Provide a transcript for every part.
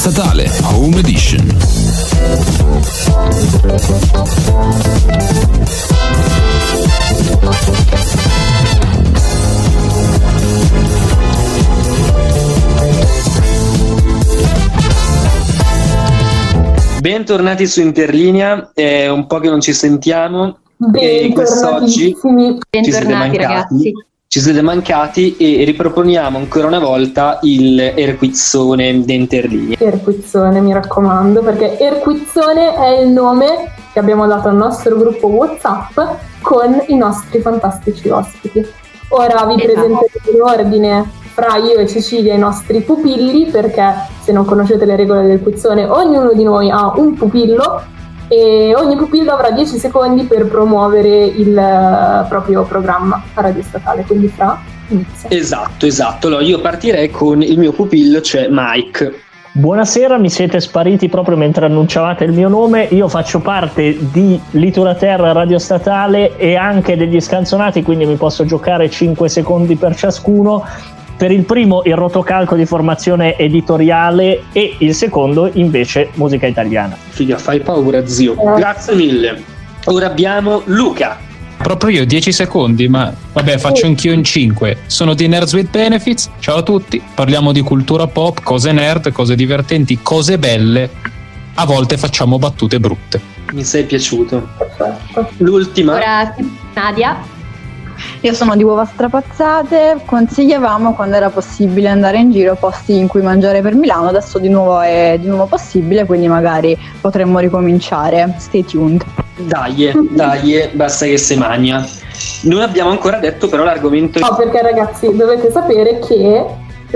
Statale Home Edition. Bentornati su Interlinea, è un po' che non ci sentiamo e quest'oggi ci siete mancati. Ci siete mancati e riproponiamo ancora una volta il Erquizzone d'Interlinea. Erquizzone, mi raccomando, perché Erquizzone è il nome che abbiamo dato al nostro gruppo WhatsApp con i nostri fantastici ospiti. Ora vi esatto. presenterò in ordine fra io e Cecilia i nostri pupilli perché se non conoscete le regole del quizzone ognuno di noi ha un pupillo e ogni pupillo avrà 10 secondi per promuovere il uh, proprio programma a Radio Statale, quindi fra inizia. Esatto, esatto. Allora io partirei con il mio pupillo, cioè Mike. Buonasera, mi siete spariti proprio mentre annunciavate il mio nome. Io faccio parte di Litura Terra Radio Statale e anche degli scanzonati, quindi mi posso giocare 5 secondi per ciascuno per il primo il rotocalco di formazione editoriale e il secondo invece musica italiana. Figa, fai paura zio. Grazie mille. Ora abbiamo Luca. Proprio io 10 secondi, ma vabbè, faccio anch'io in 5. Sono di Nerds with Benefits. Ciao a tutti. Parliamo di cultura pop, cose nerd, cose divertenti, cose belle. A volte facciamo battute brutte. Mi sei piaciuto. L'ultima. Ora Nadia. Io sono di uova strapazzate, consigliavamo quando era possibile andare in giro posti in cui mangiare per Milano, adesso di nuovo è di nuovo possibile, quindi magari potremmo ricominciare. Stay tuned. Dai, dai, basta che si magna. Non abbiamo ancora detto però l'argomento. No, perché ragazzi dovete sapere che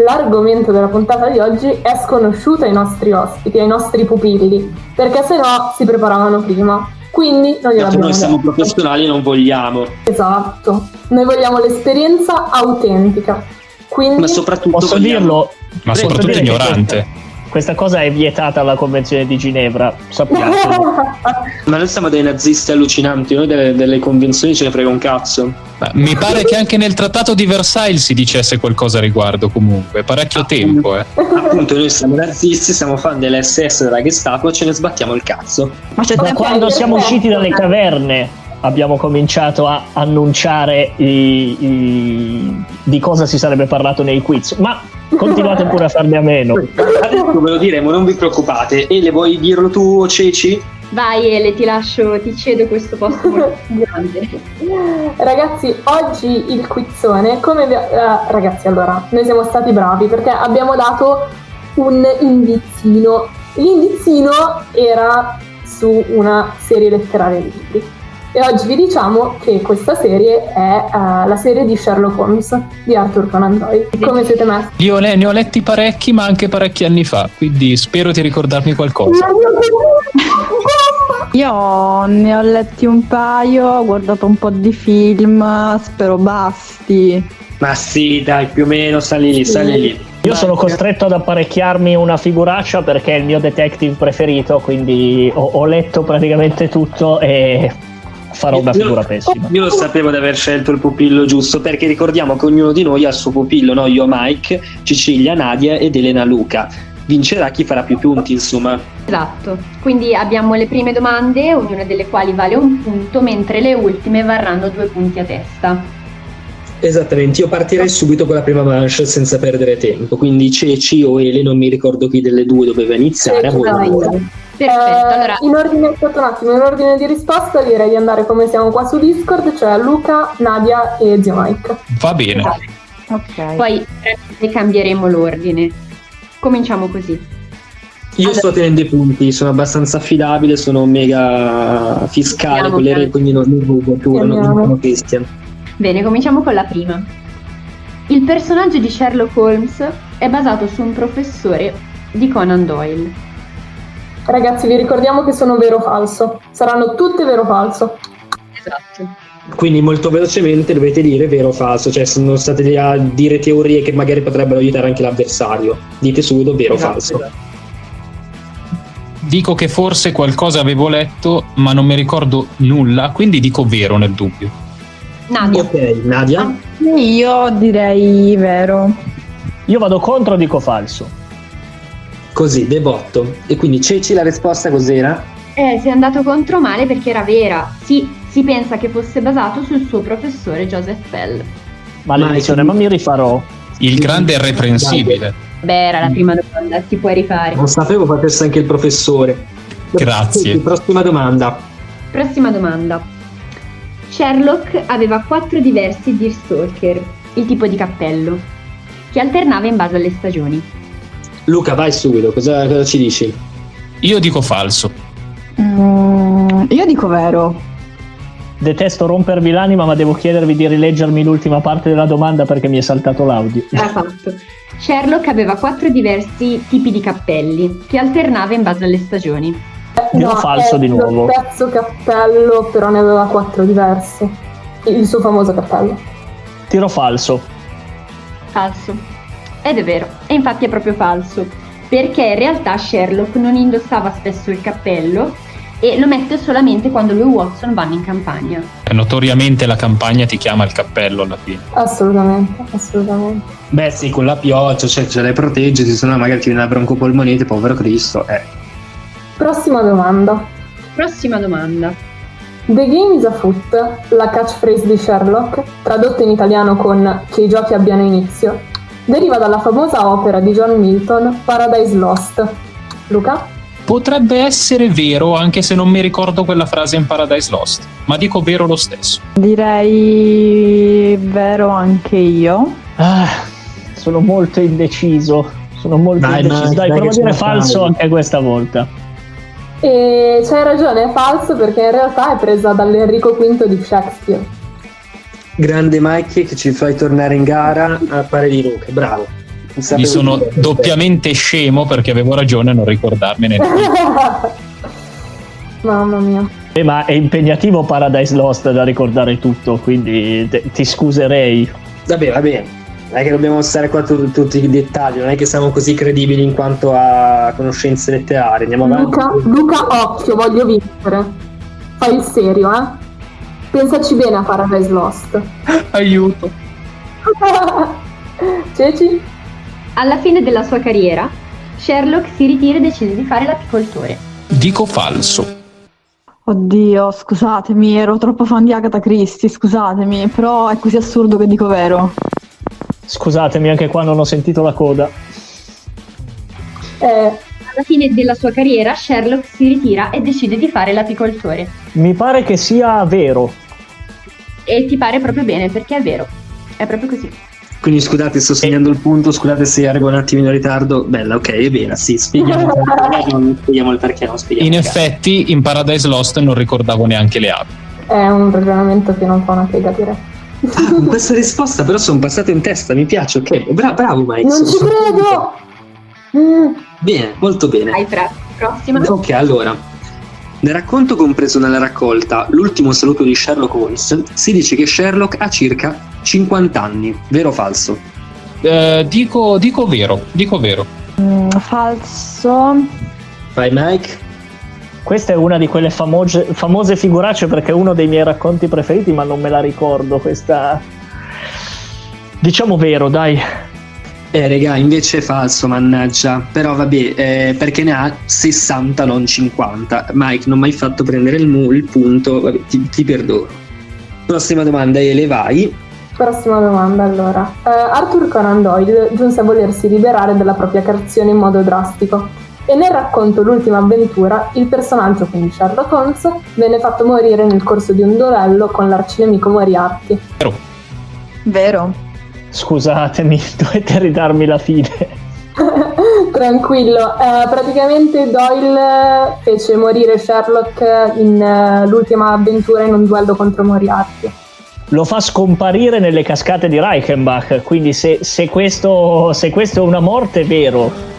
l'argomento della puntata di oggi è sconosciuto ai nostri ospiti, ai nostri pupilli, perché se no si preparavano prima. Quindi non gliel'abbiamo Noi siamo detto. professionali non vogliamo. Esatto, noi vogliamo l'esperienza autentica. Quindi... Ma soprattutto posso vogliamo... dirlo, ma soprattutto ignorante questa cosa è vietata alla Convenzione di Ginevra, sappiate. Ma noi siamo dei nazisti allucinanti, noi delle, delle convenzioni ce ne frega un cazzo. Ma mi pare che anche nel trattato di Versailles si dicesse qualcosa a riguardo comunque, parecchio ah, tempo. Eh. Appunto, noi siamo nazisti, siamo fan dell'SS della Gestapo e ce ne sbattiamo il cazzo. Ma da quando siamo usciti dalle caverne abbiamo cominciato a annunciare i, i, di cosa si sarebbe parlato nei quiz, ma continuate pure a farne a meno. Adesso ve lo diremo, non vi preoccupate. E le vuoi dirlo tu, Ceci? Vai Ele, ti lascio, ti cedo questo posto molto grande. Ragazzi, oggi il quizzone, come vi... uh, ragazzi, allora, noi siamo stati bravi perché abbiamo dato un indizino. L'indizino era su una serie letteraria di libri e oggi vi diciamo che questa serie è uh, la serie di Sherlock Holmes di Arthur Conan Doyle. Come siete messi? Io ne, ne ho letti parecchi, ma anche parecchi anni fa, quindi spero di ricordarmi qualcosa. Io ne ho letti un paio, ho guardato un po' di film, spero basti. Ma sì, dai, più o meno sali lì, sali lì. Io sono costretto ad apparecchiarmi una figuraccia perché è il mio detective preferito, quindi ho, ho letto praticamente tutto e farò una figura io, pessima. Io sapevo di aver scelto il pupillo giusto perché ricordiamo che ognuno di noi ha il suo pupillo, no? Io Mike, Cecilia, Nadia ed Elena Luca. Vincerà chi farà più punti, insomma. Esatto, quindi abbiamo le prime domande, ognuna delle quali vale un punto, mentre le ultime varranno due punti a testa. Esattamente, io partirei subito con la prima manche senza perdere tempo, quindi Ceci o Ele, non mi ricordo chi delle due doveva iniziare. Ceci, a voi Perfetto, eh, allora. In ordine, aspetta un attimo, in ordine di risposta direi di andare come siamo qua su Discord, cioè Luca, Nadia e Zio Mike. Va bene. Ok. Poi cambieremo l'ordine. Cominciamo così. Io allora. sto tenendo i punti, sono abbastanza affidabile, sono mega fiscale Andiamo, con le regole, quindi non mi rubo più, non sono Christian. Bene, cominciamo con la prima. Il personaggio di Sherlock Holmes è basato su un professore di Conan Doyle. Ragazzi, vi ricordiamo che sono vero o falso. Saranno tutte vero o falso. Esatto. Quindi molto velocemente dovete dire vero o falso, cioè se non state lì a dire teorie che magari potrebbero aiutare anche l'avversario. Dite subito vero o esatto, falso. Esatto. Dico che forse qualcosa avevo letto, ma non mi ricordo nulla, quindi dico vero nel dubbio. Nadia. Ok, Nadia? Io direi vero. Io vado contro, dico falso. Così, debotto. E quindi Ceci la risposta cos'era? Eh, si è andato contro male perché era vera. Sì, si pensa che fosse basato sul suo professore Joseph Pell. Maledizione, ma mi rifarò. Il grande irreprensibile. Beh, era la prima domanda, ti puoi rifare. Non sapevo facesse anche il professore. Grazie. Prossima domanda. Prossima domanda. Sherlock aveva quattro diversi Deerstalker, il tipo di cappello, che alternava in base alle stagioni. Luca, vai subito, cosa, cosa ci dici? Io dico falso. Mm, io dico vero. Detesto rompervi l'anima, ma devo chiedervi di rileggermi l'ultima parte della domanda perché mi è saltato l'audio. Era fatto. Sherlock aveva quattro diversi tipi di cappelli che alternava in base alle stagioni. Dirò no, falso di nuovo. Il pezzo cappello, però ne aveva quattro diversi. Il suo famoso cappello. Tiro falso. Falso. Ed è vero, e infatti è proprio falso, perché in realtà Sherlock non indossava spesso il cappello e lo mette solamente quando lui e Watson vanno in campagna. Notoriamente la campagna ti chiama il cappello alla fine. Assolutamente, assolutamente. Beh sì, con la pioggia, cioè ce le protegge, se no magari ti viene la broncopolmonite, povero Cristo. Eh. Prossima domanda. Prossima domanda. The game is a foot, la catchphrase di Sherlock, tradotta in italiano con che i giochi abbiano inizio, deriva dalla famosa opera di John Milton Paradise Lost. Luca? Potrebbe essere vero anche se non mi ricordo quella frase in Paradise Lost, ma dico vero lo stesso. Direi vero anche io. Ah, sono molto indeciso. Sono molto dai, indeciso. Dai, dai, dai provo a dire falso anche questa volta. E c'hai ragione, è falso perché in realtà è presa dall'Enrico V di Shakespeare. Grande Mike che ci fai tornare in gara a pari di Luca, bravo. Mi sono doppiamente scemo perché avevo ragione a non ricordarmene. Mamma mia. Eh, ma è impegnativo Paradise Lost da ricordare tutto, quindi te, ti scuserei. Vabbè, va bene. Non è che dobbiamo stare qua tu, tutti i dettagli, non è che siamo così credibili in quanto a conoscenze letterarie. Andiamo Luca, avanti. Luca, occhio, voglio vincere. Fai il serio, eh? Pensaci bene a Paradise Lost. Aiuto. Ceci? Alla fine della sua carriera, Sherlock si ritira e decide di fare l'apicoltore. Dico falso. Oddio, scusatemi, ero troppo fan di Agatha Christie, scusatemi, però è così assurdo che dico vero. Scusatemi, anche qua non ho sentito la coda. Eh, alla fine della sua carriera, Sherlock si ritira e decide di fare l'apicoltore. Mi pare che sia vero. E ti pare proprio bene, perché è vero. È proprio così. Quindi scusate, sto segnando il punto, scusate se arrivo un attimino in ritardo. Bella, ok, è vera, sì, spieghiamo, non spieghiamo il perché, non spieghiamo. In effetti, in Paradise Lost non ricordavo neanche le api. È un ragionamento che non fa una piega dire. Ah, con questa risposta però sono passato in testa, mi piace, ok. Bra- bravo Mike. Non ci credo! Mm. Bene, molto bene. Hai pre- prossima. Ok, allora. Nel racconto compreso nella raccolta L'ultimo saluto di Sherlock Holmes si dice che Sherlock ha circa 50 anni, vero o falso? Eh, dico, dico vero, dico vero. Mm, falso. Vai Mike. Questa è una di quelle famose, famose figuracce perché è uno dei miei racconti preferiti, ma non me la ricordo. Questa. Diciamo vero, dai. Eh, regà, invece è falso, mannaggia. Però vabbè, eh, perché ne ha 60, non 50. Mike, non mi hai fatto prendere il, mu- il punto, vabbè, ti, ti, perdono. Prossima domanda, Ele, vai. Prossima domanda, allora. Uh, Arthur Conan Doyle giunse a volersi liberare dalla propria creazione in modo drastico. E nel racconto L'ultima avventura, il personaggio, quindi Sherlock Holmes, venne fatto morire nel corso di un duello con l'arcinemico Moriarty. Vero. Vero. Scusatemi, dovete ridarmi la fine. Tranquillo, eh, praticamente Doyle fece morire Sherlock in uh, l'ultima avventura in un duello contro Moriarty. Lo fa scomparire nelle cascate di Reichenbach, quindi se, se, questo, se questo è una morte è vero.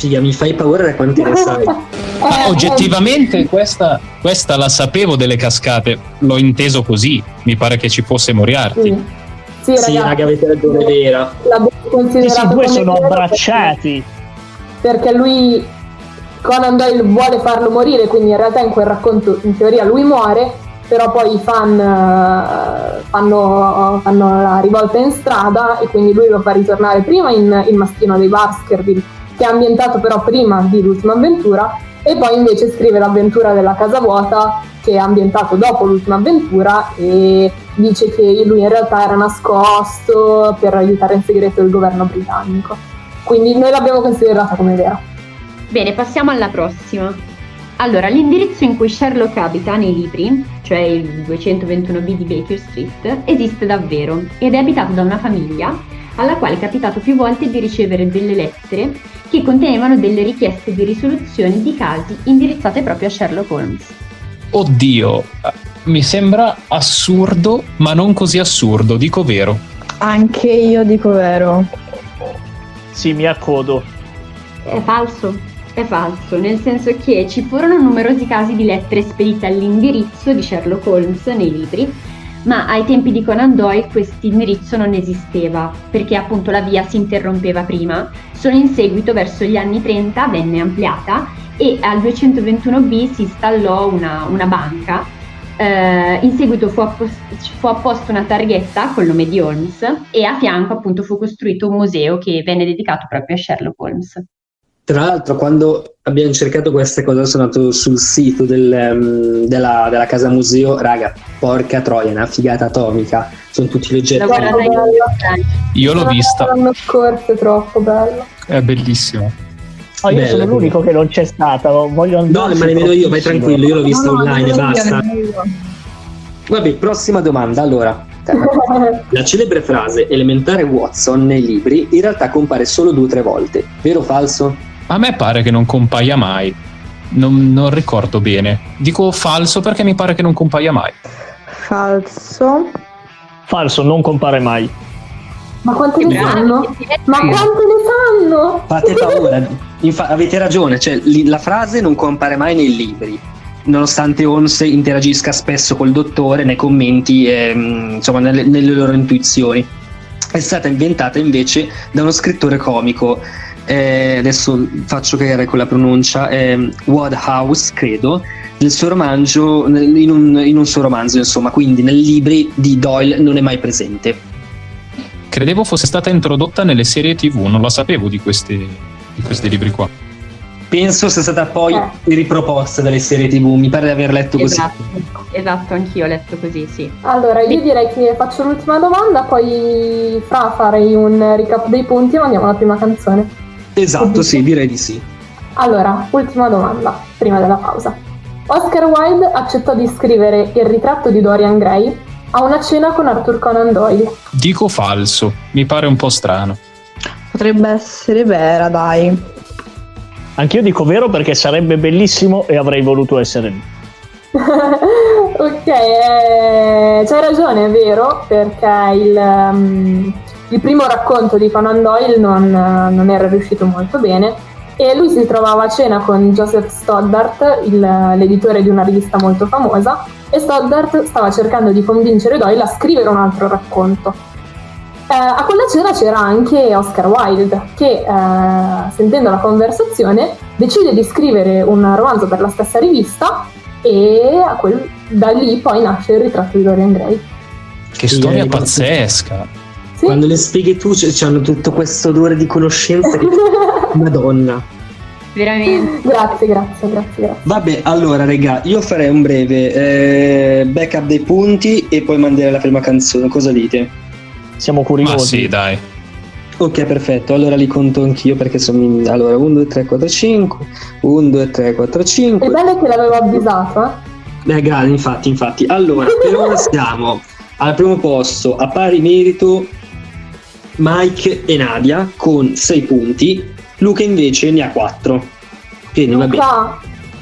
Figa, mi fai paura da quanti ne sai. Ma oggettivamente questa, questa, la sapevo delle cascate, l'ho inteso così, mi pare che ci fosse Moriarty. Sì. Sì, sì raga, avete ragione, vera. Questi due sono abbracciati. Perché lui, Conan Doyle vuole farlo morire, quindi in realtà in quel racconto in teoria lui muore, però poi i fan uh, fanno, fanno, la rivolta in strada e quindi lui lo fa ritornare prima in Il mastino dei Baskerville che è ambientato però prima di L'ultima avventura, e poi invece scrive l'avventura della casa vuota che è ambientato dopo l'ultima avventura e dice che lui in realtà era nascosto per aiutare in segreto il governo britannico. Quindi noi l'abbiamo considerata come vera. Bene, passiamo alla prossima. Allora, l'indirizzo in cui Sherlock abita nei libri, cioè il 221B di Baker Street, esiste davvero ed è abitato da una famiglia alla quale è capitato più volte di ricevere delle lettere che contenevano delle richieste di risoluzione di casi indirizzate proprio a Sherlock Holmes. Oddio, mi sembra assurdo, ma non così assurdo, dico vero. Anche io dico vero. Sì, mi accodo. È falso, è falso, nel senso che ci furono numerosi casi di lettere spedite all'indirizzo di Sherlock Holmes nei libri, ma ai tempi di Conan Doyle questo indirizzo non esisteva, perché appunto la via si interrompeva prima, solo in seguito verso gli anni 30 venne ampliata e al 221B si installò una, una banca, eh, in seguito fu, appost- fu apposta una targhetta col nome di Holmes e a fianco appunto fu costruito un museo che venne dedicato proprio a Sherlock Holmes. Tra l'altro, quando abbiamo cercato queste cose, sono andato sul sito del, um, della, della, casa museo. Raga, porca troia, una figata atomica. Sono tutti leggeri. Io l'ho vista. L'anno scorso è troppo bello. È bellissimo. Oh, io Bella, sono l'unico che non c'è stata. Voglio andare. No, ma nemmeno io, vai tranquillo, io l'ho vista no, online e basta. Vabbè, prossima domanda. Allora, la celebre frase elementare Watson nei libri in realtà compare solo due o tre volte. Vero o falso? A me pare che non compaia mai. Non, non, ricordo bene. Dico falso perché mi pare che non compaia mai. Falso. Falso, non compare mai. Ma quante ne sanno? Ma quante ne sanno? Fate paura. Infa- avete ragione, cioè, li- la frase non compare mai nei libri. Nonostante Holmes interagisca spesso col dottore nei commenti, e, mm, insomma, nelle, nelle loro intuizioni. È stata inventata invece da uno scrittore comico eh, adesso faccio chiarire con la pronuncia, eh, Woodhouse, credo, nel suo romanzo, in un, in un suo romanzo, insomma, quindi nei libri di Doyle non è mai presente. Credevo fosse stata introdotta nelle serie TV, non la sapevo di questi, di questi libri qua. Penso sia stata poi eh. riproposta dalle serie TV, mi pare di aver letto esatto, così. Esatto, anch'io ho letto così, sì. Allora, io direi che faccio l'ultima domanda, poi fra farei un recap dei punti e mandiamo la prima canzone. Esatto, sì, direi di sì. Allora, ultima domanda, prima della pausa. Oscar Wilde accettò di scrivere il ritratto di Dorian Gray a una cena con Arthur Conan Doyle. Dico falso, mi pare un po' strano. Potrebbe essere vera, dai. Anch'io dico vero perché sarebbe bellissimo e avrei voluto essere lì. ok, eh, c'hai ragione, è vero, perché il, um, il primo racconto di Conan Doyle non, non, era riuscito molto bene e lui si trovava a cena con Joseph Stoddart, il, l'editore di una rivista molto famosa, e Stoddart stava cercando di convincere Doyle a scrivere un altro racconto. Eh, a quella cena c'era anche Oscar Wilde che, eh, sentendo la conversazione, decide di scrivere un romanzo per la stessa rivista e quel, da lì poi nasce il ritratto di Dorian Gray. Che storia pazzesca! Sì? Quando le spieghi tu hanno tutto questo odore di conoscenza che... Madonna. Veramente. Grazie, grazie, grazie, grazie. Vabbè, allora, regà, io farei un breve eh, backup dei punti e poi manderei la prima canzone. Cosa dite? Siamo curiosi. Ma sì, dai. Ok, perfetto. Allora li conto anch'io perché sono in... Allora, 1, 2, 3, 4, 5. 1, 2, 3, 4, 5. È bello che l'avevo avvisato, eh? Eh, grazie, infatti, infatti. Allora, per ora siamo al primo posto a pari merito Mike e Nadia con 6 punti, Luca invece ne ha 4. Quindi va bene.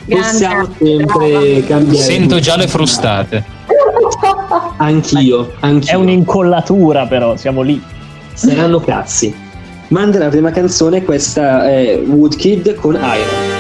Possiamo sempre cambiare. Sento già le frustate. Anch'io, anch'io. È un'incollatura però, siamo lì. Saranno cazzi. Manda la prima canzone, questa è Woodkid con Iron.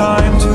Time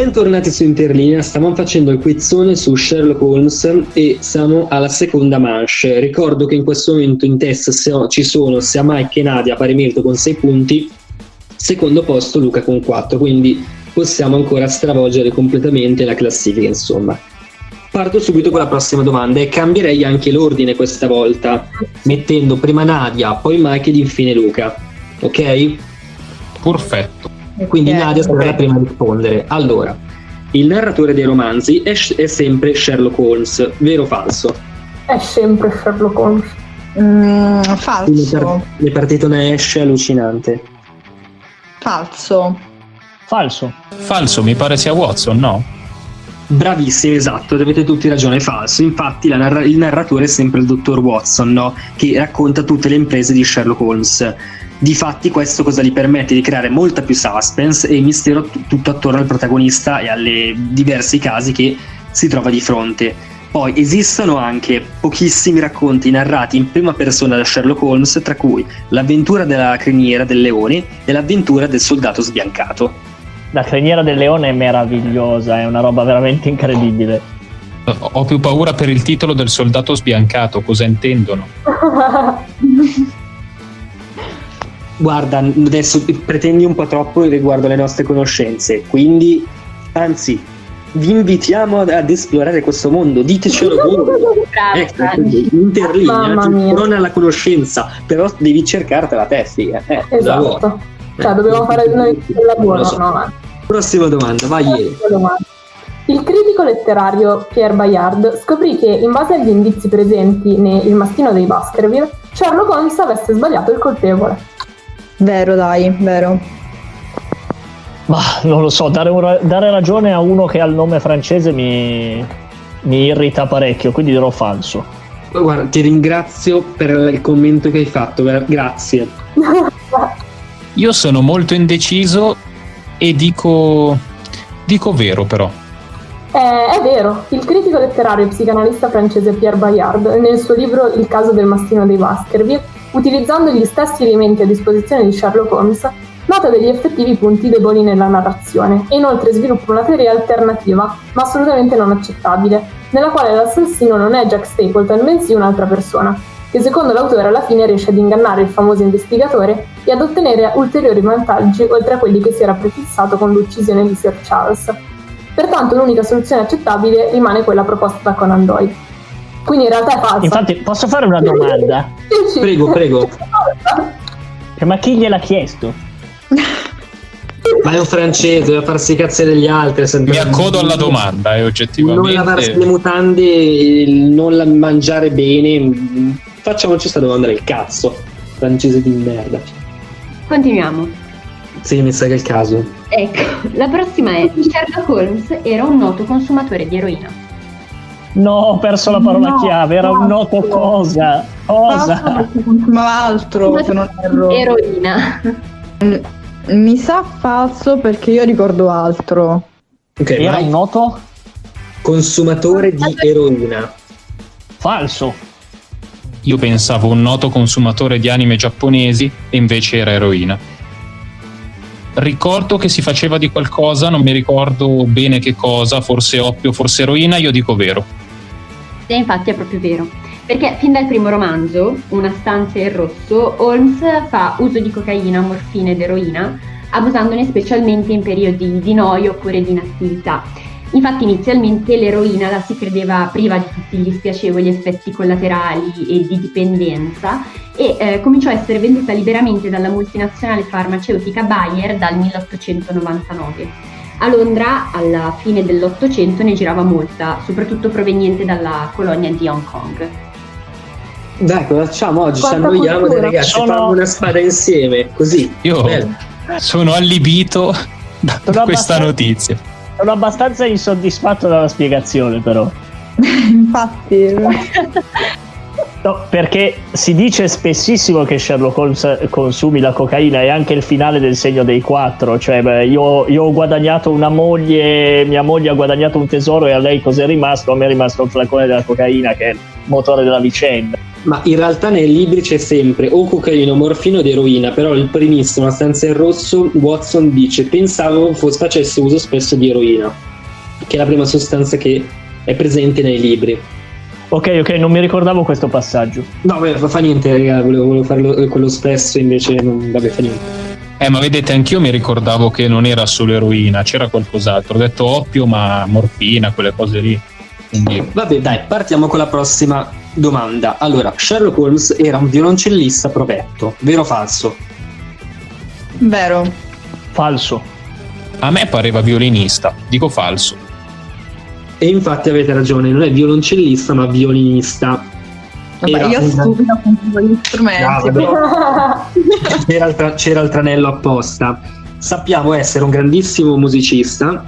Bentornati su Interlinea, stiamo facendo il quizzone su Sherlock Holmes e siamo alla seconda manche. Ricordo che in questo momento in test ci sono sia Mike che Nadia pari merito con 6 punti, secondo posto Luca con 4, quindi possiamo ancora stravolgere completamente la classifica insomma. Parto subito con la prossima domanda e cambierei anche l'ordine questa volta, mettendo prima Nadia, poi Mike ed infine Luca, ok? Perfetto. Quindi Nadia sarà la prima a rispondere. Allora, il narratore dei romanzi è, è sempre Sherlock Holmes, vero o falso? È sempre Sherlock Holmes. Mm, falso. Le, par- le partite una esce allucinante. Falso. Falso. Falso, mi pare sia Watson, no? Bravissimo, esatto, avete tutti ragione, falso. Infatti narra- il narratore è sempre il dottor Watson, no? che racconta tutte le imprese di Sherlock Holmes. Difatti questo cosa gli permette di creare molta più suspense e mistero t- tutto attorno al protagonista e alle diversi casi che si trova di fronte. Poi esistono anche pochissimi racconti narrati in prima persona da Sherlock Holmes, tra cui l'avventura della criniera del leone e l'avventura del soldato sbiancato. La criniera del leone è meravigliosa, è una roba veramente incredibile. Ho più paura per il titolo del soldato sbiancato, cosa intendono? guarda, adesso pretendi un po' troppo riguardo alle nostre conoscenze, quindi anzi, vi invitiamo ad, ad esplorare questo mondo, ditecelo voi. ecco, interlinea, non alla conoscenza, però devi cercartela te, figa. Eh, esatto. Cioè, dobbiamo fare noi il lavoro, so. no? Prossima domanda, vai ieri. Il critico letterario Pierre Bayard scoprì che, in base agli indizi presenti nel mastino dei Baskerville, Sherlock Holmes avesse sbagliato il colpevole. Vero, dai, vero. Ma non lo so, dare, un, dare, ragione a uno che ha il nome francese mi, mi irrita parecchio, quindi dirò falso. Guarda, ti ringrazio per il commento che hai fatto, grazie. Io sono molto indeciso e dico, dico vero però. Eh, è vero, il critico letterario e psicanalista francese Pierre Bayard, nel suo libro Il caso del mastino dei Baskerville, utilizzando gli stessi elementi a disposizione di Sherlock Holmes, nota degli effettivi punti deboli nella narrazione e inoltre sviluppa una teoria alternativa, ma assolutamente non accettabile, nella quale l'assassino non è Jack Stapleton, bensì un'altra persona, che secondo l'autore alla fine riesce ad ingannare il famoso investigatore e ad ottenere ulteriori vantaggi oltre a quelli che si era prefissato con l'uccisione di Sir Charles. Pertanto l'unica soluzione accettabile rimane quella proposta da Conan Doyle. Quindi in realtà è falsa. Infatti, posso fare una domanda? prego, prego. Ma chi gliel'ha chiesto? Ma è un francese, deve farsi i cazzi degli altri. Mi accodo alla domanda, è oggettivamente. Non lavarsi le mutande, non la mangiare bene. Facciamoci questa domanda del cazzo. Francese di merda. Continuiamo. Sì, mi sa che è il caso. Ecco, la prossima è Sherlock Holmes era un noto consumatore di eroina. No, ho perso la parola No, chiave, era un noto altro. cosa. Cosa? Consumava altro, se non erro. Eroina. Mi sa falso perché io ricordo altro. Ok, Era vai. un noto Consumatore di eroina. falso. Io pensavo un noto consumatore di anime giapponesi e invece era eroina. Ricordo che si faceva di qualcosa, non mi ricordo bene che cosa, forse oppio, forse eroina, io dico vero. E infatti è proprio vero. Perché fin dal primo romanzo, Una stanza in rosso, Holmes fa uso di cocaina, morfina ed eroina, abusandone specialmente in periodi di noia oppure di inattività. Infatti inizialmente l'eroina la si credeva priva di tutti gli spiacevoli effetti collaterali e di dipendenza e eh, cominciò a essere venduta liberamente dalla multinazionale farmaceutica Bayer dal 1899. A Londra, alla fine dell'Ottocento, ne girava molta, soprattutto proveniente dalla colonia di Hong Kong. Dai, cosa facciamo oggi? Ci Quanta annoiamo dai cultura. ragazzi, Sono- facciamo una spada insieme, così. Io Bello. sono allibito da Sono questa notizia. Sono abbastanza insoddisfatto dalla spiegazione, però. Infatti, No, perché si dice spessissimo che Sherlock Holmes consumi la cocaina e anche il finale del segno dei quattro, cioè beh, io, io ho guadagnato una moglie, mia moglie ha guadagnato un tesoro e a lei cos'è rimasto? A me è rimasto il flacone della cocaina che è il motore della vicenda. Ma in realtà nei libri c'è sempre o cocaina o morfino ed eroina, però il primissimo, una stanza in rosso, Watson dice pensavo fosse, facesse uso spesso di eroina, che è la prima sostanza che è presente nei libri. Ok, ok, non mi ricordavo questo passaggio. No, beh, fa, fa niente, raga, volevo, volevo farlo quello spesso, invece non, vabbè, fa niente. Eh, ma vedete, anch'io mi ricordavo che non era solo eroina, c'era qualcos'altro. Ho detto oppio, ma morfina, quelle cose lì. Quindi, Vabbè, dai, partiamo con la prossima domanda. Allora, Sherlock Holmes era un violoncellista provetto, vero o falso? vero. Falso. a me pareva violinista, dico falso. E infatti avete ragione, non è violoncellista ma violinista. Vabbè, Era io un- stupida con gli strumenti. C'era, il tra- c'era il tranello apposta. Sappiamo essere un grandissimo musicista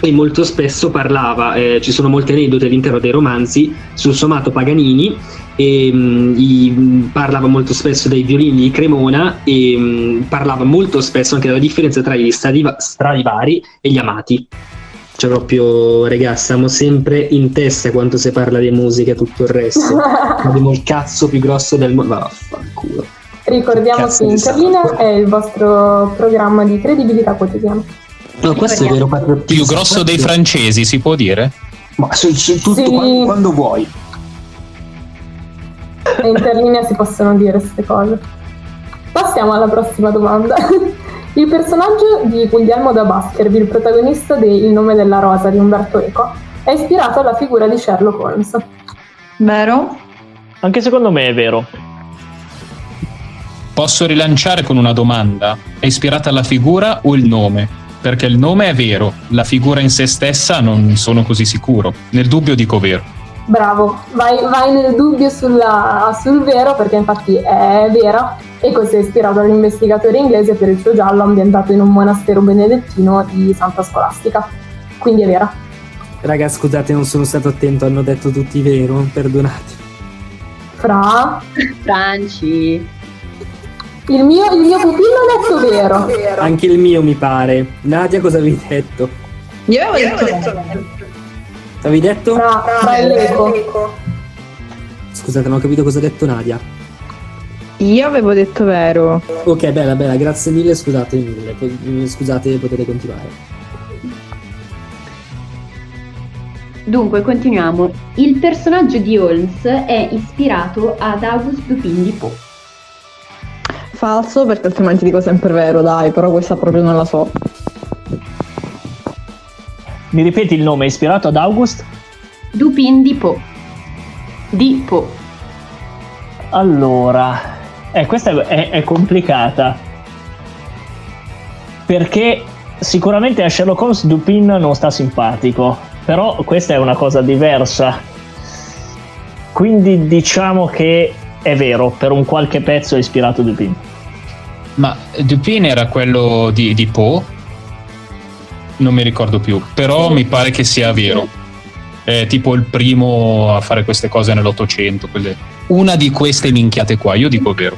e molto spesso parlava, eh, ci sono molti aneddoti all'interno dei romanzi sul somato Paganini e mh, i- mh, parlava molto spesso dei violini di Cremona e mh, parlava molto spesso anche della differenza tra gli Stradiva- Stradivari e gli Amati. Cioè proprio, regà, stiamo sempre in testa quando si parla di musica e tutto il resto. Abbiamo il cazzo più grosso del mondo. Vaffanculo. Ricordiamo che santo. è il vostro programma di credibilità quotidiana. No, questo è vero. Più grosso dei francesi, si può dire? Ma su, su tutto Sì. quando, quando vuoi. E Interlinea si possono dire queste cose. Passiamo alla prossima domanda. Il personaggio di Guglielmo da Baskerville, protagonista di Il nome della rosa di Umberto Eco, è ispirato alla figura di Sherlock Holmes. Vero? Anche secondo me è vero. Posso rilanciare con una domanda? È ispirata alla figura o il nome? Perché il nome è vero, la figura in se stessa non sono così sicuro. Nel dubbio dico vero. Bravo, vai, vai nel dubbio sulla- sul vero perché infatti è vera e questo è ispirato all'investigatore inglese per il suo giallo ambientato in un monastero benedettino di Santa Scolastica. Quindi è vera. Raga, scusate, non sono stato attento, hanno detto tutti vero, perdonate. Fra Franci. Il mio, il mio pupillo ha detto vero. Anche il mio mi pare. Nadia, cosa avevi detto? Io avevo detto Avevi detto? Fra, fra e l'eco. Scusate, non ho capito cosa ha detto Nadia. Io avevo detto vero. Ok, bella, bella, grazie mille, scusate mille. Scusate, potete continuare. Dunque, continuiamo. Il personaggio di Holmes è ispirato ad August Dupin di Poe. Falso, perché altrimenti dico sempre vero, dai, però questa proprio non la so. Mi ripeti il nome, ispirato ad August? Dupin di Poe. Di Poe. Allora, eh, questa è, è complicata. Perché sicuramente a Sherlock Holmes Dupin non sta simpatico, però questa è una cosa diversa. Quindi diciamo che è vero, per un qualche pezzo è ispirato Dupin. Ma Dupin era quello di, di Poe? Non mi ricordo più, però mi pare che sia vero. È tipo il primo a fare queste cose nell'Ottocento. Quelle... Una di queste minchiate qua, io dico vero.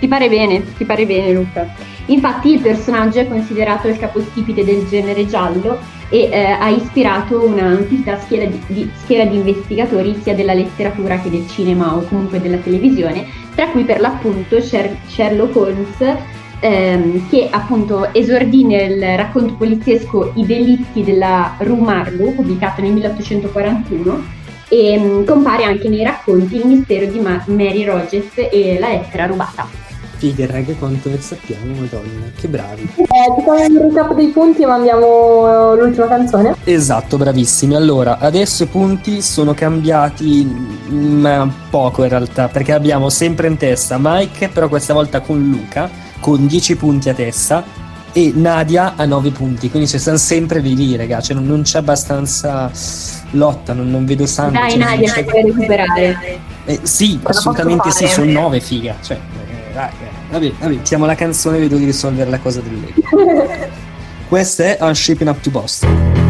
Ti pare bene, ti pare bene Luca. Infatti il personaggio è considerato il capostipite del genere giallo e eh, ha ispirato una antica schiera di, schiera di investigatori sia della letteratura che del cinema o comunque della televisione, tra cui per l'appunto Sher- Sherlock Holmes ehm, che appunto esordì nel racconto poliziesco I delitti della Rue Marlowe, pubblicato nel 1841, e mh, mm, compare anche nei racconti Il mistero di Ma- Mary Rogers e La lettera rubata. Figa, raga, quanto ne sappiamo, madonna, che bravi. Eh, ti fai un recap dei punti e mandiamo l'ultima canzone? Esatto, bravissimi. Allora, adesso i punti sono cambiati, ma poco in realtà, perché abbiamo sempre in testa Mike, però questa volta con Luca, con 10 punti a testa, e Nadia a 9 punti, quindi ci stanno sempre lì lì, raga, cioè non, non c'è abbastanza lotta, non, non vedo sangue. Dai cioè, Nadia, c'è... Nadia, recuperare. Eh, sì, assolutamente sì, sono 9, figa, cioè... Dai. Vabbè, vabbè, mettiamo la canzone vedo di risolvere la cosa del Lego. Questa è I'm Shipping Up to Boston.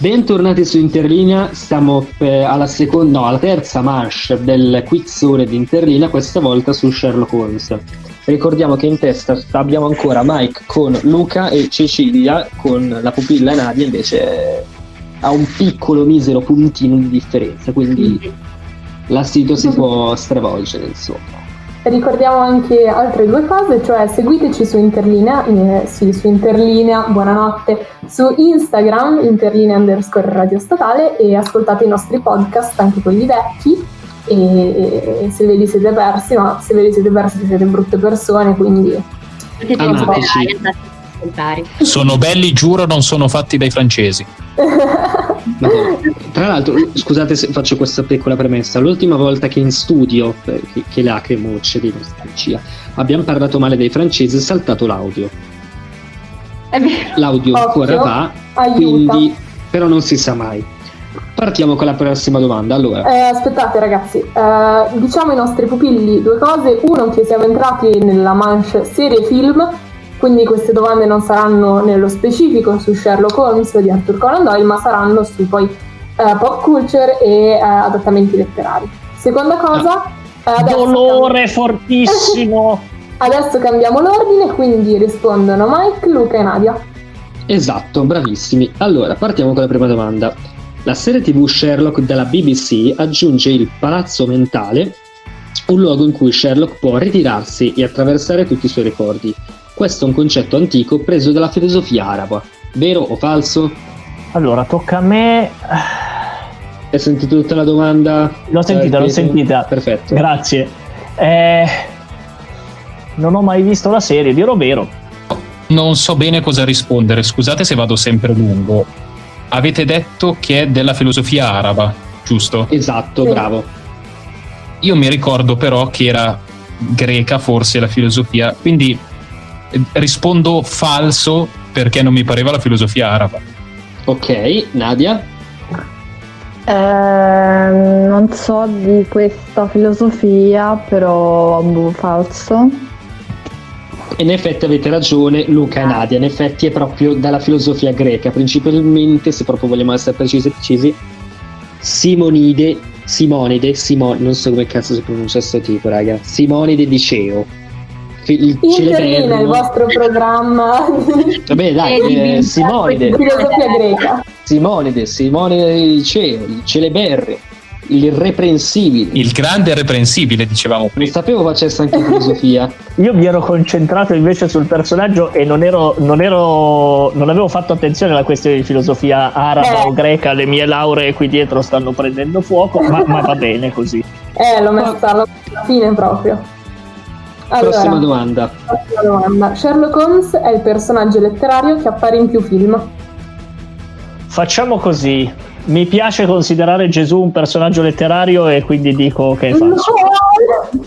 Bentornati su Interlinea, siamo eh, alla, seconda, no, alla terza manche del quizzone di Interlinea, questa volta su Sherlock Holmes. Ricordiamo che in testa abbiamo ancora Mike con Luca e Cecilia con la pupilla Nadia invece ha un piccolo misero puntino di differenza, quindi la sito si può stravolgere, insomma. Ricordiamo anche altre due cose, cioè seguiteci su Interlinea, eh, sì, su Interlinea, buonanotte, su Instagram, Interlinea underscore Radio Statale e ascoltate i nostri podcast, anche quelli vecchi, e, e se ve li siete persi, ma se ve li siete persi siete brutte persone, quindi... Amateci. Sono belli, giuro, non sono fatti dai francesi. Tra l'altro, scusate se faccio questa piccola premessa, l'ultima volta che in studio, eh, che, che lacrimucce di nostalgia, abbiamo parlato male dei francesi, è saltato l'audio. L'audio Occhio, ancora va, aiuta. quindi però non si sa mai. Partiamo con la prossima domanda. Allora. Eh, aspettate ragazzi, eh, diciamo ai nostri pupilli due cose. Uno, che siamo entrati nella manche serie film quindi queste domande non saranno nello specifico su Sherlock Holmes di Arthur Conan Doyle, ma saranno su poi uh, pop culture e uh, adattamenti letterari. Seconda cosa... Uh, Dolore cambi- fortissimo! adesso cambiamo l'ordine, quindi rispondono Mike, Luca e Nadia. Esatto, bravissimi. Allora, partiamo con la prima domanda. La serie TV Sherlock della BBC aggiunge il palazzo mentale, un luogo in cui Sherlock può ritirarsi e attraversare tutti i suoi ricordi. Questo è un concetto antico preso dalla filosofia araba. Vero o falso? Allora, tocca a me. Hai sentito tutta la domanda? L'ho sentita, l'ho sentita. Perfetto. Grazie. Eh, non ho mai visto la serie, dirò vero. Non so bene cosa rispondere, scusate se vado sempre lungo. Avete detto che è della filosofia araba, giusto? Esatto, sì. bravo. Io mi ricordo però che era greca forse la filosofia, quindi rispondo falso perché non mi pareva la filosofia araba. Ok, Nadia? Eh, non so di questa filosofia, però boh, falso. In effetti avete ragione, Luca e Nadia. In effetti è proprio dalla filosofia greca, principalmente, se proprio vogliamo essere precisi precisi, Simonide, Simonide, Simon, non so come cazzo si pronuncia questo tipo, raga. Simonide di Ceo il Interina il vostro programma. Vabbè dai eh, Simonide. Filosofia greca. Simonide Simonide il cielo il celeberre l'irreprensibile il grande irreprensibile dicevamo prima. Non sapevo facesse anche filosofia. Io mi ero concentrato invece sul personaggio e non ero non ero non avevo fatto attenzione alla questione di filosofia araba eh. o greca. Le mie lauree qui dietro stanno prendendo fuoco ma, ma va bene così. Eh l'ho messa alla fine proprio allora, prossima domanda. Prossima domanda. Sherlock Holmes è il personaggio letterario che appare in più film. Facciamo così. Mi piace considerare Gesù un personaggio letterario e quindi dico che è falso. No!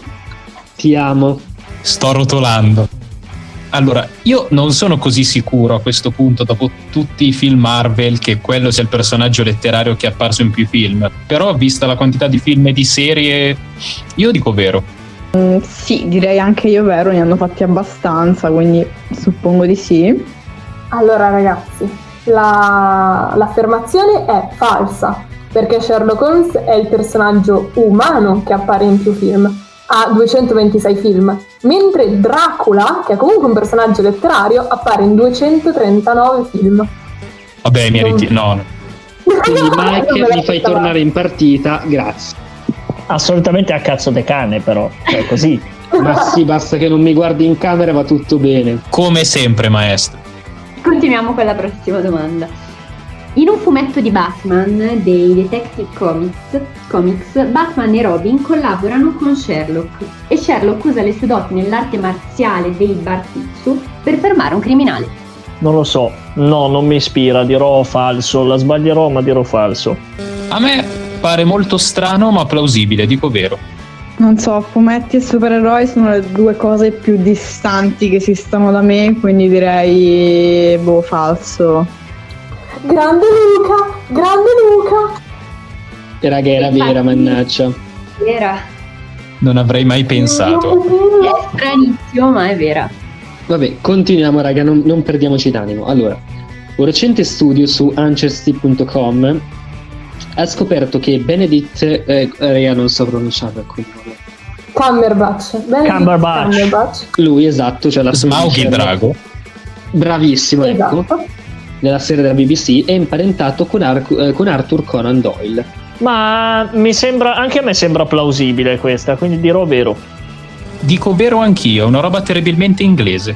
Ti amo. Sto rotolando. Allora, io non sono così sicuro a questo punto, dopo tutti i film Marvel, che quello sia il personaggio letterario che è apparso in più film. Però, vista la quantità di film e di serie, io dico vero. Mm, sì, direi anche io vero, ne hanno fatti abbastanza, quindi suppongo di sì. Allora ragazzi, la, l'affermazione è falsa, perché Sherlock Holmes è il personaggio umano che appare in più film, ha 226 film, mentre Dracula, che è comunque un personaggio letterario, appare in 239 film. Vabbè, meriti, no. no. Quindi Mike mi fai tornare in partita, grazie assolutamente a cazzo de cane, però, cioè così. Ma sì, basta che non mi guardi in camera, va tutto bene. Come sempre, maestro. Continuiamo con la prossima domanda. In un fumetto di Batman dei Detective Comics, Comics, Batman e Robin collaborano con Sherlock e Sherlock usa le sue doti nell'arte marziale dei Bartitsu per fermare un criminale. Non lo so, no, non mi ispira, dirò falso, la sbaglierò ma dirò falso. A me pare molto strano ma plausibile, dico vero. Non so, fumetti e supereroi sono le due cose più distanti che esistano da me, quindi direi boh, falso. Grande Luca, grande Luca. Era che era vera, mannaggia. Vera. Non avrei mai pensato. È stranissimo, ma è vera. Vabbè, continuiamo, raga, non, non perdiamoci d'animo. Allora, un recente studio su ancestry.com ha scoperto che Benedict eh, eh, non so pronunciare il cognome Cumberbatch Cumberbatch. Cumberbatch lui esatto cioè la Smaug il drago bravissimo ecco. esatto. ecco nella serie della BBC, è imparentato con, Ar- eh, con Arthur Conan Doyle. Ma mi sembra, anche a me sembra plausibile questa, quindi dirò vero. Dico vero anch'io, una roba terribilmente inglese.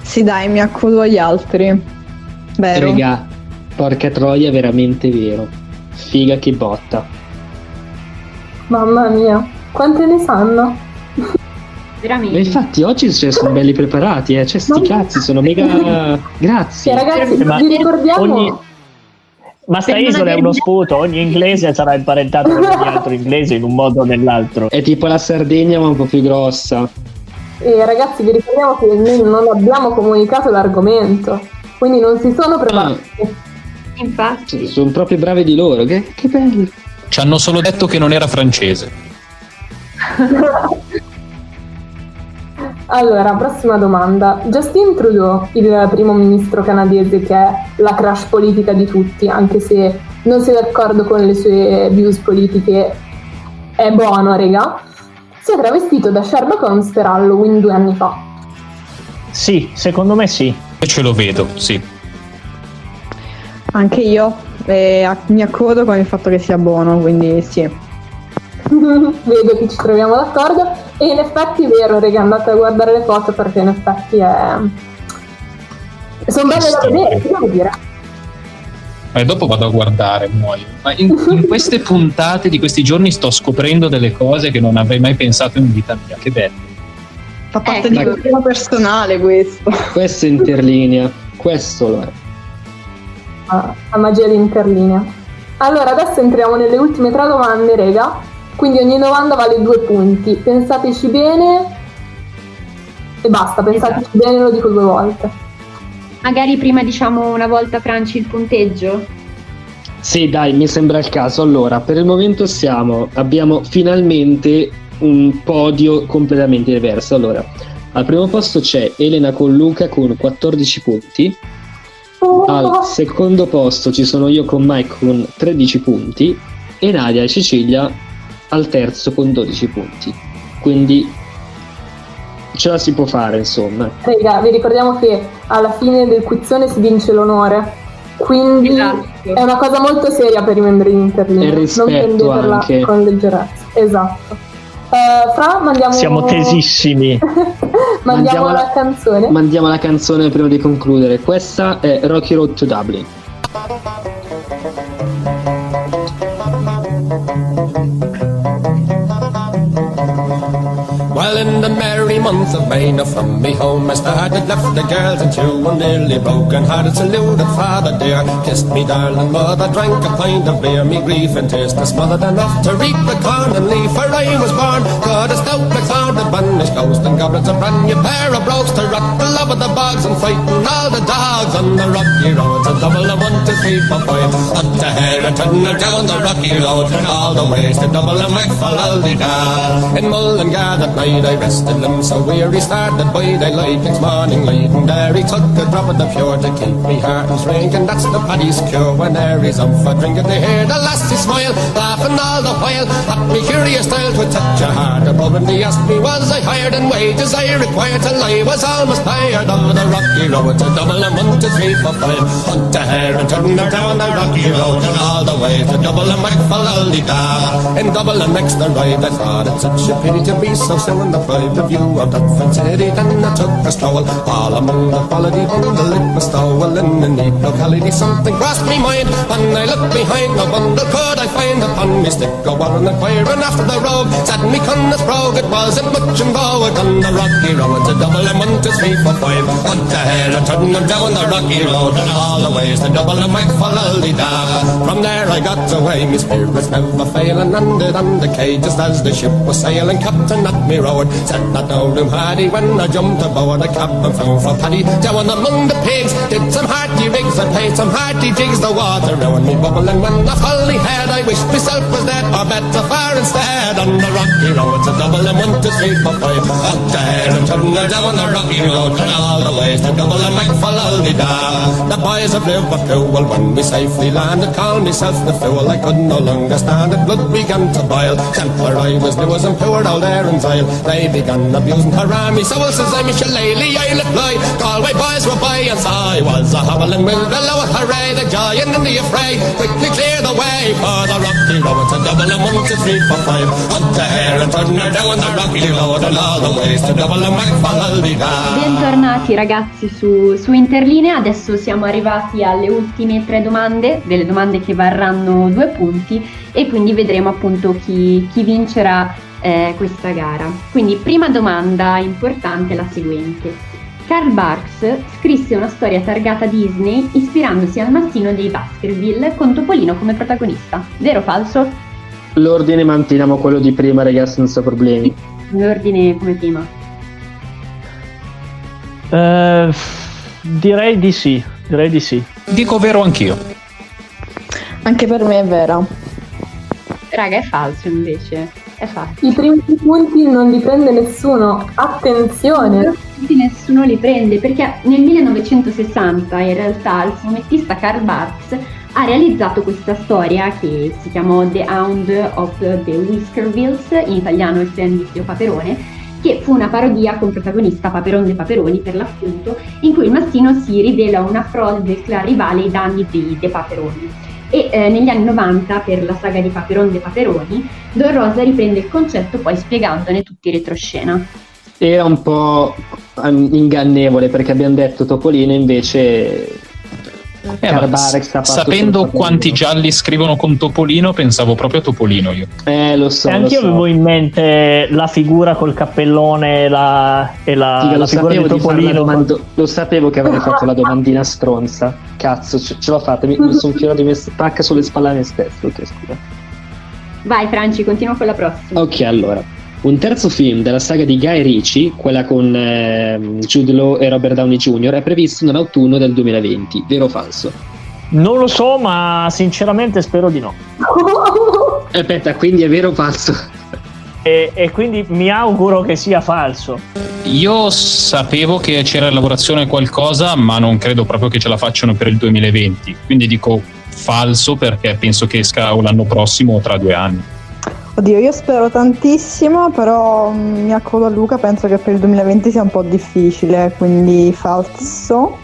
Sì, dai, mi accudo agli altri. Vero. Raga, porca troia, è veramente vero. Figa che botta. Mamma mia, quante ne sanno? Veramente. Ma infatti oggi cioè, sono belli preparati, eh. Cioè, sti cazzi, sono mega... Grazie. Cioè, ragazzi, Ma vi ricordiamo... ogni- Ma sta isola è uno sputo, ogni inglese sarà imparentato con ogni altro inglese in un modo o nell'altro. È tipo la Sardegna ma un po' più grossa. E ragazzi, vi ricordiamo che noi non abbiamo comunicato l'argomento, quindi non si sono preparati. Infatti. Sono proprio bravi di loro, che, che bello. Ci hanno solo detto che non era francese. Allora, prossima domanda. Justin Trudeau, il primo ministro canadese che è la crush politica di tutti, anche se non sei d'accordo con le sue views politiche, è buono, raga. Si è travestito da Sherlock Holmes per Halloween due anni fa. Sì, secondo me sì. E ce lo vedo, sì. Anche io eh, mi accodo con il fatto che sia buono, quindi sì. Vedo che ci troviamo d'accordo. E in effetti è vero, raga, andate a guardare le foto perché in effetti è... Sono belle da vedere, che devo dire. Ma dopo vado a guardare, muoio. Ma in, in queste puntate di questi giorni sto scoprendo delle cose che non avrei mai pensato in vita mia. Che bello. Fa parte Ecco. di cultura personale questo. Questo è interlinea. Questo lo è. La magia di interlinea. Allora, adesso entriamo nelle ultime tre domande, rega. Quindi ogni domanda vale due punti. Pensateci bene e basta, pensateci bene, lo dico due volte. Magari prima diciamo una volta Franci il punteggio? Sì, dai, mi sembra il caso. Allora, per il momento siamo, abbiamo finalmente un podio completamente diverso. Allora, al primo posto c'è Elena con Luca con 14 punti. Al secondo posto ci sono io con Mike con 13 punti e Nadia e Cecilia al terzo con 12 punti. Quindi ce la si può fare, insomma. Rega, vi ricordiamo che alla fine del quizzone si vince l'onore. Quindi Esatto. è una cosa molto seria per i membri di. E rispetto non prenderla anche. con leggerezza. Esatto. Eh, Fra, mandiamo... Siamo tesissimi. mandiamo Mandiamo la canzone. Mandiamo la canzone prima di concludere. Questa è Rocky Road to Dublin. Well, in the merry month of May, now from me home I started, left the girls and two and nearly broken hearted. Saluted father dear, kissed me darling mother, drank a pint of beer, me grief and tears to smothered enough to reap the corn and leaf. For I was born, God a stout the the banished ghost and goblins, a brand new pair of brogues to rock the love of the bogs and fighting all the dogs on the rocky roads. A double of one, two, three, four, five, up to here and turn her down the rocky road and all the ways to double and make for Aldida. In Mullingar that night I rested limbs so weary, started by daylight next morning light and there he took a drop of the pure to keep me heart and drink and that's the paddy's cure when there he's up for drinking they hear the lassie smile, laughing all the while at me curious style to touch a heart. Above and he asked me was I hired? And wages I required till I was almost tired. Of the rocky road to double and one, two, three, four, five. Hunt a hare and turn her down the rocky road and all the way to double and make for da. In double and next the ride I thought it such a pity to be so soon deprived of you of that city then I took a stroll. All among the quality bundle it was stowel in a neat locality something crossed me mind. When I looked behind the bundle could I find upon me stick a warren and after the rogue said me cunna's brogue it wasn't much in it on the rocky road. To double and five. Hunt the hare and turn them down the rocky road. And all the ways to double and make for da from there I got away my spirits never failing. Landed on the quay just as the ship was sailing captain at me road. Said that no room had he when I jumped aboard the captain found for paddy down among the pigs did some hearty rigs and played some hearty jigs the water round me bubbling when I fully had I wished myself was dead or better far instead on the rocky road to double and one two three, four, five. Up there and turn down the rocky road, and all the ways to double and for da. The boys of Liverpool, well, when we safely landed, called myself the fool. I could no longer stand it, blood began to boil. Temper I was new as and all there and Zyle. They began abusing her army, so well says I, Michelle I'll apply. Galway boys were by and I was a howling with the lower hooray, the giant and the affray. Quickly clear the way for the rocky road to double and one, two, three, four, five. Up there and turn her down the rocky road and all the ways to double and make for Bentornati ragazzi su, su Interlinea, adesso siamo arrivati alle ultime tre domande, delle domande che varranno due punti e quindi vedremo appunto chi, chi vincerà eh, questa gara. Quindi prima domanda importante è la seguente. Karl Barks scrisse una storia targata Disney ispirandosi al mastino dei Baskerville con Topolino come protagonista. Vero o falso? L'ordine manteniamo quello di prima, ragazzi, senza problemi. L'ordine come prima. Uh, direi di sì, direi di sì. Dico vero anch'io. Anche per me è vera. Raga, è falso invece. È falso. I primi punti non li prende nessuno. Attenzione! nessuno li prende perché nel 1960 in realtà il fumettista Karl Barks ha realizzato questa storia che si chiamò The Hound of the Whiskervilles, in italiano il servizio Paperone, che fu una parodia con protagonista Paperon de Paperoni per l'appunto, in cui il mastino si rivela una frode del clan rivale ai danni dei De Paperoni. E eh, negli anni 90, per la saga di Paperon de Paperoni, Don Rosa riprende il concetto poi spiegandone tutti i retroscena. Era un po' ingannevole perché abbiamo detto Topolino invece eh, sapendo quanti gialli scrivono con Topolino pensavo proprio a Topolino io. Eh lo so anche io so. avevo in mente la figura col cappellone la, e la, Figa, la figura di Topolino. domando, lo sapevo che avrei fatto la domandina stronza. Cazzo ce, ce l'ho fatta mi, mi sono di me pacca sulle spalle a me stesso ok scusa. Vai Franci continua con la prossima. Ok allora un terzo film della saga di Guy Ritchie, quella con eh, Jude Law e Robert Downey Jr., è previsto nell'autunno del 2020, vero o falso? Non lo so, ma sinceramente spero di no. Aspetta, quindi è vero o falso? E, e, quindi mi auguro che sia falso. Io sapevo che c'era in lavorazione qualcosa, ma non credo proprio che ce la facciano per il 2020. Quindi dico falso perché penso che esca l'anno prossimo o tra due anni. Oddio, io spero tantissimo, però mm, mi accodo a Luca, penso che per il 2020 sia un po' difficile, quindi falso.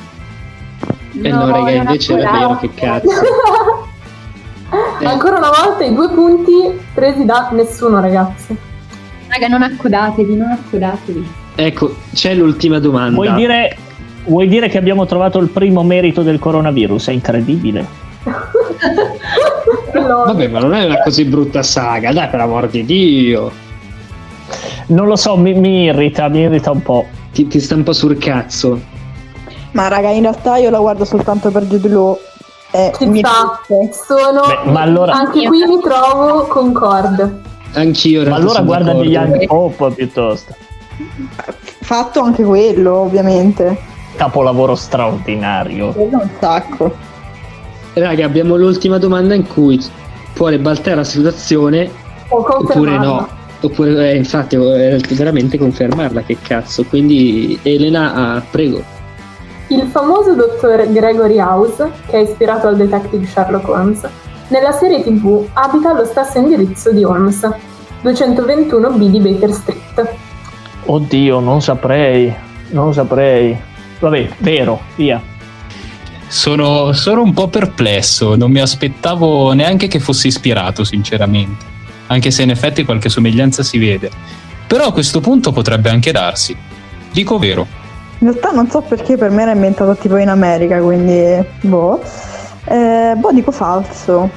Eh no, no raga, invece era vero, che cazzo. eh. Ancora una volta i due punti presi da nessuno, ragazzi. Raga, non accodatevi, non accodatevi. Ecco, c'è l'ultima domanda. Vuoi dire, vuoi dire che abbiamo trovato il primo merito del coronavirus? È incredibile. Vabbè, ma non è una così brutta saga, dai, per amor di Dio. Non lo so, mi, mi irrita, mi irrita un po'. Ti, ti, sta un po' sul cazzo. Ma raga, in realtà io la guardo soltanto per Jude Law. Eh, mi sta. Sono... Beh, ma allora... Anche qui mi trovo concorde. Anch'io. Ma allora guarda di Young Pop piuttosto. Fatto anche quello, ovviamente. Capolavoro straordinario. Quello un sacco. Raga, abbiamo l'ultima domanda in cui può ribaltare la situazione oppure no. Oppure, eh, infatti, eh, veramente confermarla, che cazzo. Quindi, Elena, ah, prego. Il famoso dottor Gregory House, che è ispirato al detective Sherlock Holmes, nella serie tv abita allo stesso indirizzo di Holmes, 221B di Baker Street. Oddio, non saprei, non saprei. Vabbè, vero, via. Sono, sono un po' perplesso, non mi aspettavo neanche che fosse ispirato, sinceramente, anche se in effetti qualche somiglianza si vede. Però a questo punto potrebbe anche darsi. Dico vero. In realtà non so perché per me era inventato tipo in America, quindi boh. Eh, boh, dico falso.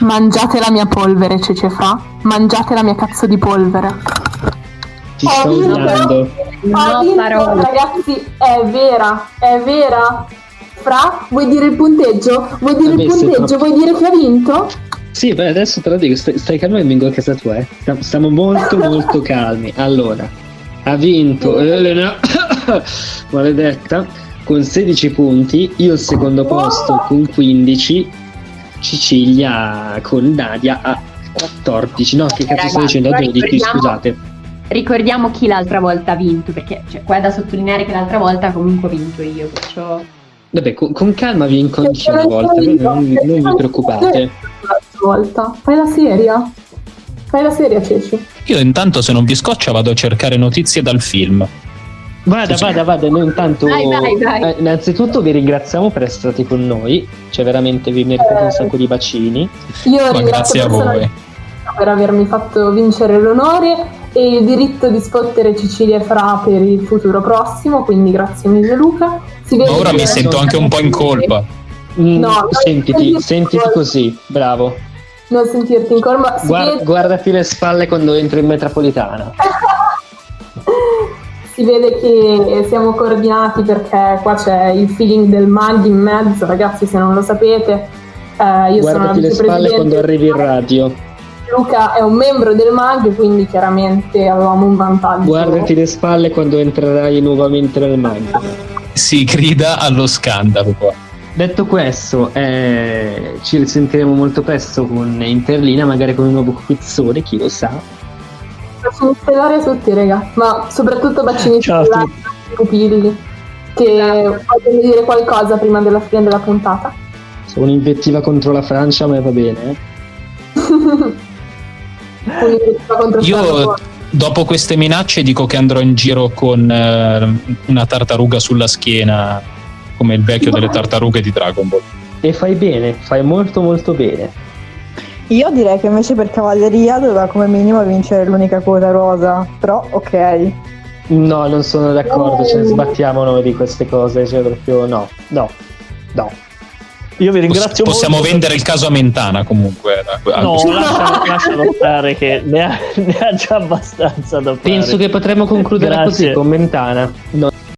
Mangiate la mia polvere, Cecefra. Mangiate la mia cazzo di polvere. Ti sto usando. No, vinto, ragazzi, è vera, è vera. Fra, vuoi dire il punteggio? Vuoi dire Vabbè, il punteggio? Vuoi dire che ha vinto? Sì, beh, adesso te lo dico, stai, stai calmo e vengo a casa tua, eh. Stiamo molto, molto calmi. Allora, ha vinto Elena, maledetta, con 16 punti, io al secondo posto con 15, Cecilia con Nadia a 14. No, che cazzo sto dicendo? A 12, scusate. Ricordiamo chi l'altra volta ha vinto, perché cioè, qua è da sottolineare che l'altra volta comunque ho vinto io, perciò... Vabbè, con, con calma vi incontro una volta, non, vi, non vi preoccupate. Volta. Fai la seria? Fai la seria, Ceci. Io intanto se non vi scoccia vado a cercare notizie dal film. Vada, Così. vada, vada, noi intanto vai, vai, vai. Eh, innanzitutto vi ringraziamo per essere stati con noi, cioè veramente vi meritate eh, un sacco di bacini. Io Ma grazie a voi per avermi fatto vincere l'onore e il diritto di spottere Cecilia Fra per il futuro prossimo, quindi grazie mille Luca. Ma ora mi sento anche un po' in colpa. Mm, no, sentiti, sentiti così, bravo. Non sentirti in colpa. Guarda, vede... Guardati le spalle quando entro in metropolitana. si vede che siamo coordinati perché qua c'è il feeling del mag in mezzo, ragazzi, se non lo sapete. Eh, io Guardati sono le spalle quando arrivi in radio. Luca è un membro del MAG, quindi chiaramente avevamo un vantaggio. Guardati le spalle quando entrerai nuovamente nel MAG. Si grida allo scandalo qua. Detto questo, eh, ci risentiremo molto presto con Interlina, magari con un nuovo quizzone, chi lo sa. Bacini stellari a tutti, raga, ma soprattutto bacini stellari pupilli, che vogliono dire qualcosa prima della fine della puntata. Sono un'invettiva contro la Francia, ma va bene. Eh? Io dopo queste minacce dico che andrò in giro con eh, una tartaruga sulla schiena come il vecchio delle tartarughe di Dragon Ball. E fai bene, fai molto molto bene. Io direi che invece per cavalleria doveva come minimo vincere l'unica quota rosa, però ok. No, non sono d'accordo, ce ne sbattiamo noi di queste cose, cioè proprio no, no, no. Io vi ringrazio Poss- Possiamo vendere il caso a Mentana comunque. No, lascialo, lascialo stare che ne ha, ne ha, già abbastanza da fare. Penso che potremmo concludere Grazie. così con Mentana. No.